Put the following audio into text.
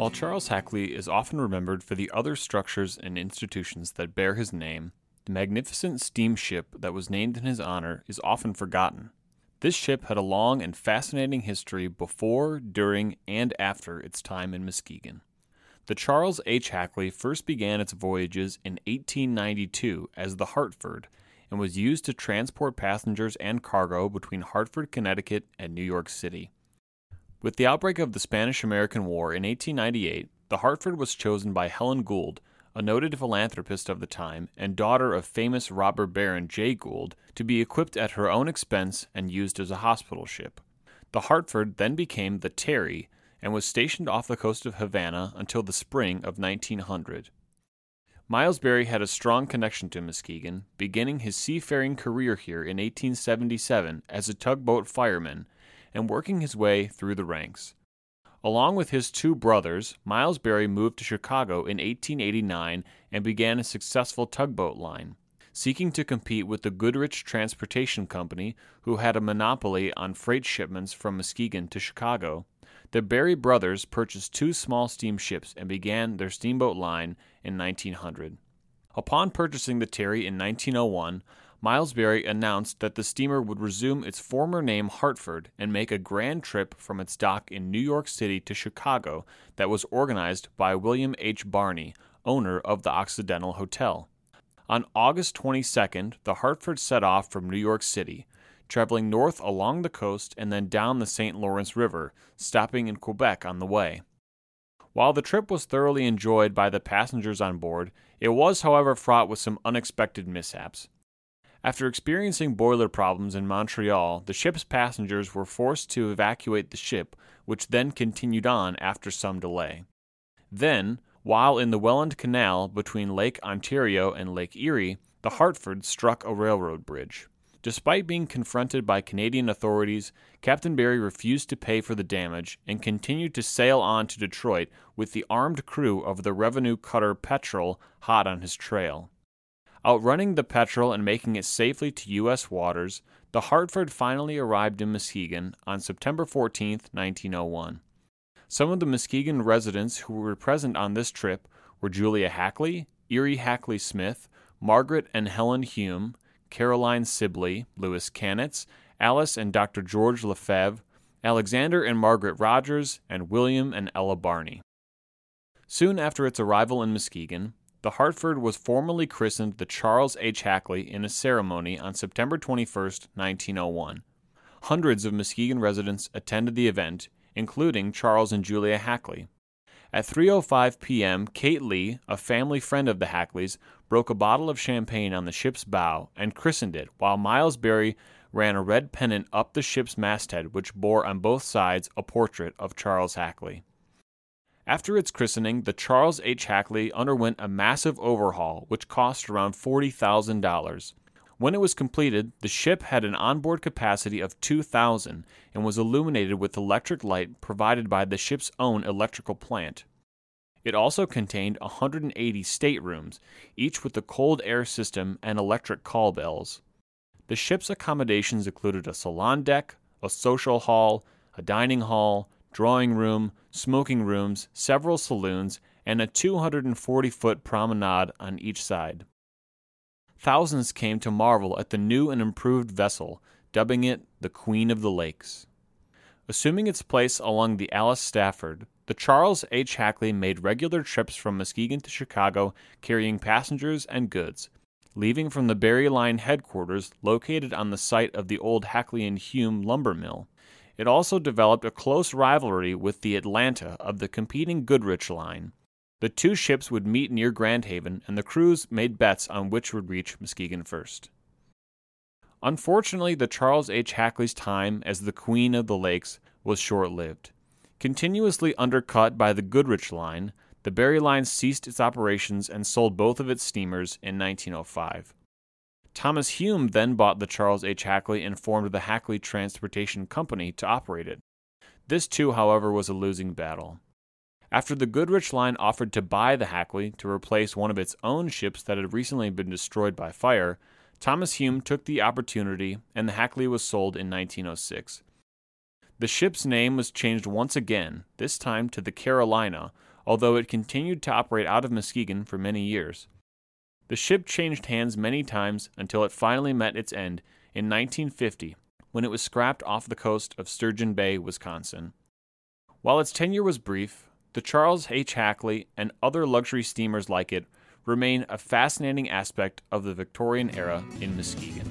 While Charles Hackley is often remembered for the other structures and institutions that bear his name, the magnificent steamship that was named in his honor is often forgotten. This ship had a long and fascinating history before, during, and after its time in Muskegon. The Charles H. Hackley first began its voyages in 1892 as the Hartford and was used to transport passengers and cargo between Hartford, Connecticut, and New York City. With the outbreak of the Spanish American War in 1898, the Hartford was chosen by Helen Gould, a noted philanthropist of the time and daughter of famous robber baron Jay Gould, to be equipped at her own expense and used as a hospital ship. The Hartford then became the Terry and was stationed off the coast of Havana until the spring of 1900. Miles Berry had a strong connection to Muskegon, beginning his seafaring career here in 1877 as a tugboat fireman and working his way through the ranks. Along with his two brothers, Miles Berry moved to Chicago in 1889 and began a successful tugboat line, seeking to compete with the Goodrich Transportation Company, who had a monopoly on freight shipments from Muskegon to Chicago. The Berry brothers purchased two small steamships and began their steamboat line in 1900. Upon purchasing the Terry in 1901, Miles Berry announced that the steamer would resume its former name Hartford and make a grand trip from its dock in New York City to Chicago that was organized by William H. Barney, owner of the Occidental Hotel. On August 22nd, the Hartford set off from New York City, traveling north along the coast and then down the St. Lawrence River, stopping in Quebec on the way. While the trip was thoroughly enjoyed by the passengers on board, it was, however, fraught with some unexpected mishaps. After experiencing boiler problems in Montreal, the ship's passengers were forced to evacuate the ship, which then continued on after some delay. Then, while in the Welland Canal between Lake Ontario and Lake Erie, the Hartford struck a railroad bridge. Despite being confronted by Canadian authorities, Captain Berry refused to pay for the damage and continued to sail on to Detroit with the armed crew of the revenue cutter Petrel hot on his trail. Outrunning the Petrel and making it safely to U.S. waters, the Hartford finally arrived in Muskegon on September 14, 1901. Some of the Muskegon residents who were present on this trip were Julia Hackley, Erie Hackley Smith, Margaret and Helen Hume, Caroline Sibley, Lewis Canitz, Alice and Dr. George Lefebvre, Alexander and Margaret Rogers, and William and Ella Barney. Soon after its arrival in Muskegon, the Hartford was formally christened the Charles H. Hackley in a ceremony on September 21, 1901. Hundreds of Muskegon residents attended the event, including Charles and Julia Hackley. At 3:05 p.m., Kate Lee, a family friend of the Hackleys, broke a bottle of champagne on the ship's bow and christened it, while Miles Berry ran a red pennant up the ship's masthead which bore on both sides a portrait of Charles Hackley. After its christening, the Charles H. Hackley underwent a massive overhaul which cost around $40,000. When it was completed, the ship had an onboard capacity of 2,000 and was illuminated with electric light provided by the ship's own electrical plant. It also contained 180 staterooms, each with a cold air system and electric call bells. The ship's accommodations included a salon deck, a social hall, a dining hall, drawing room, smoking rooms, several saloons, and a 240 foot promenade on each side. Thousands came to marvel at the new and improved vessel, dubbing it the Queen of the Lakes. Assuming its place along the Alice Stafford, the Charles H. Hackley made regular trips from Muskegon to Chicago carrying passengers and goods, leaving from the Berry Line headquarters located on the site of the old Hackley and Hume lumber mill. It also developed a close rivalry with the Atlanta of the competing Goodrich Line, the two ships would meet near Grand Haven, and the crews made bets on which would reach Muskegon first. Unfortunately, the Charles H. Hackley's time as the Queen of the Lakes was short lived. Continuously undercut by the Goodrich Line, the Berry Line ceased its operations and sold both of its steamers in 1905. Thomas Hume then bought the Charles H. Hackley and formed the Hackley Transportation Company to operate it. This too, however, was a losing battle. After the Goodrich Line offered to buy the Hackley to replace one of its own ships that had recently been destroyed by fire, Thomas Hume took the opportunity and the Hackley was sold in 1906. The ship's name was changed once again, this time to the Carolina, although it continued to operate out of Muskegon for many years. The ship changed hands many times until it finally met its end in 1950 when it was scrapped off the coast of Sturgeon Bay, Wisconsin. While its tenure was brief, the Charles H. Hackley and other luxury steamers like it remain a fascinating aspect of the Victorian era in Muskegon.